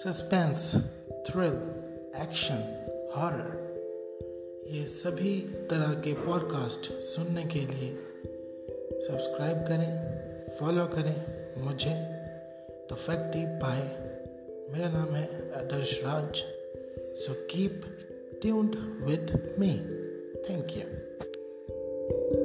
suspense thrill action horror ये सभी तरह के पॉडकास्ट सुनने के लिए सब्सक्राइब करें फॉलो करें मुझे द फैक्टी पाए मेरा नाम है Adarsh Raj so keep tuned with me thank you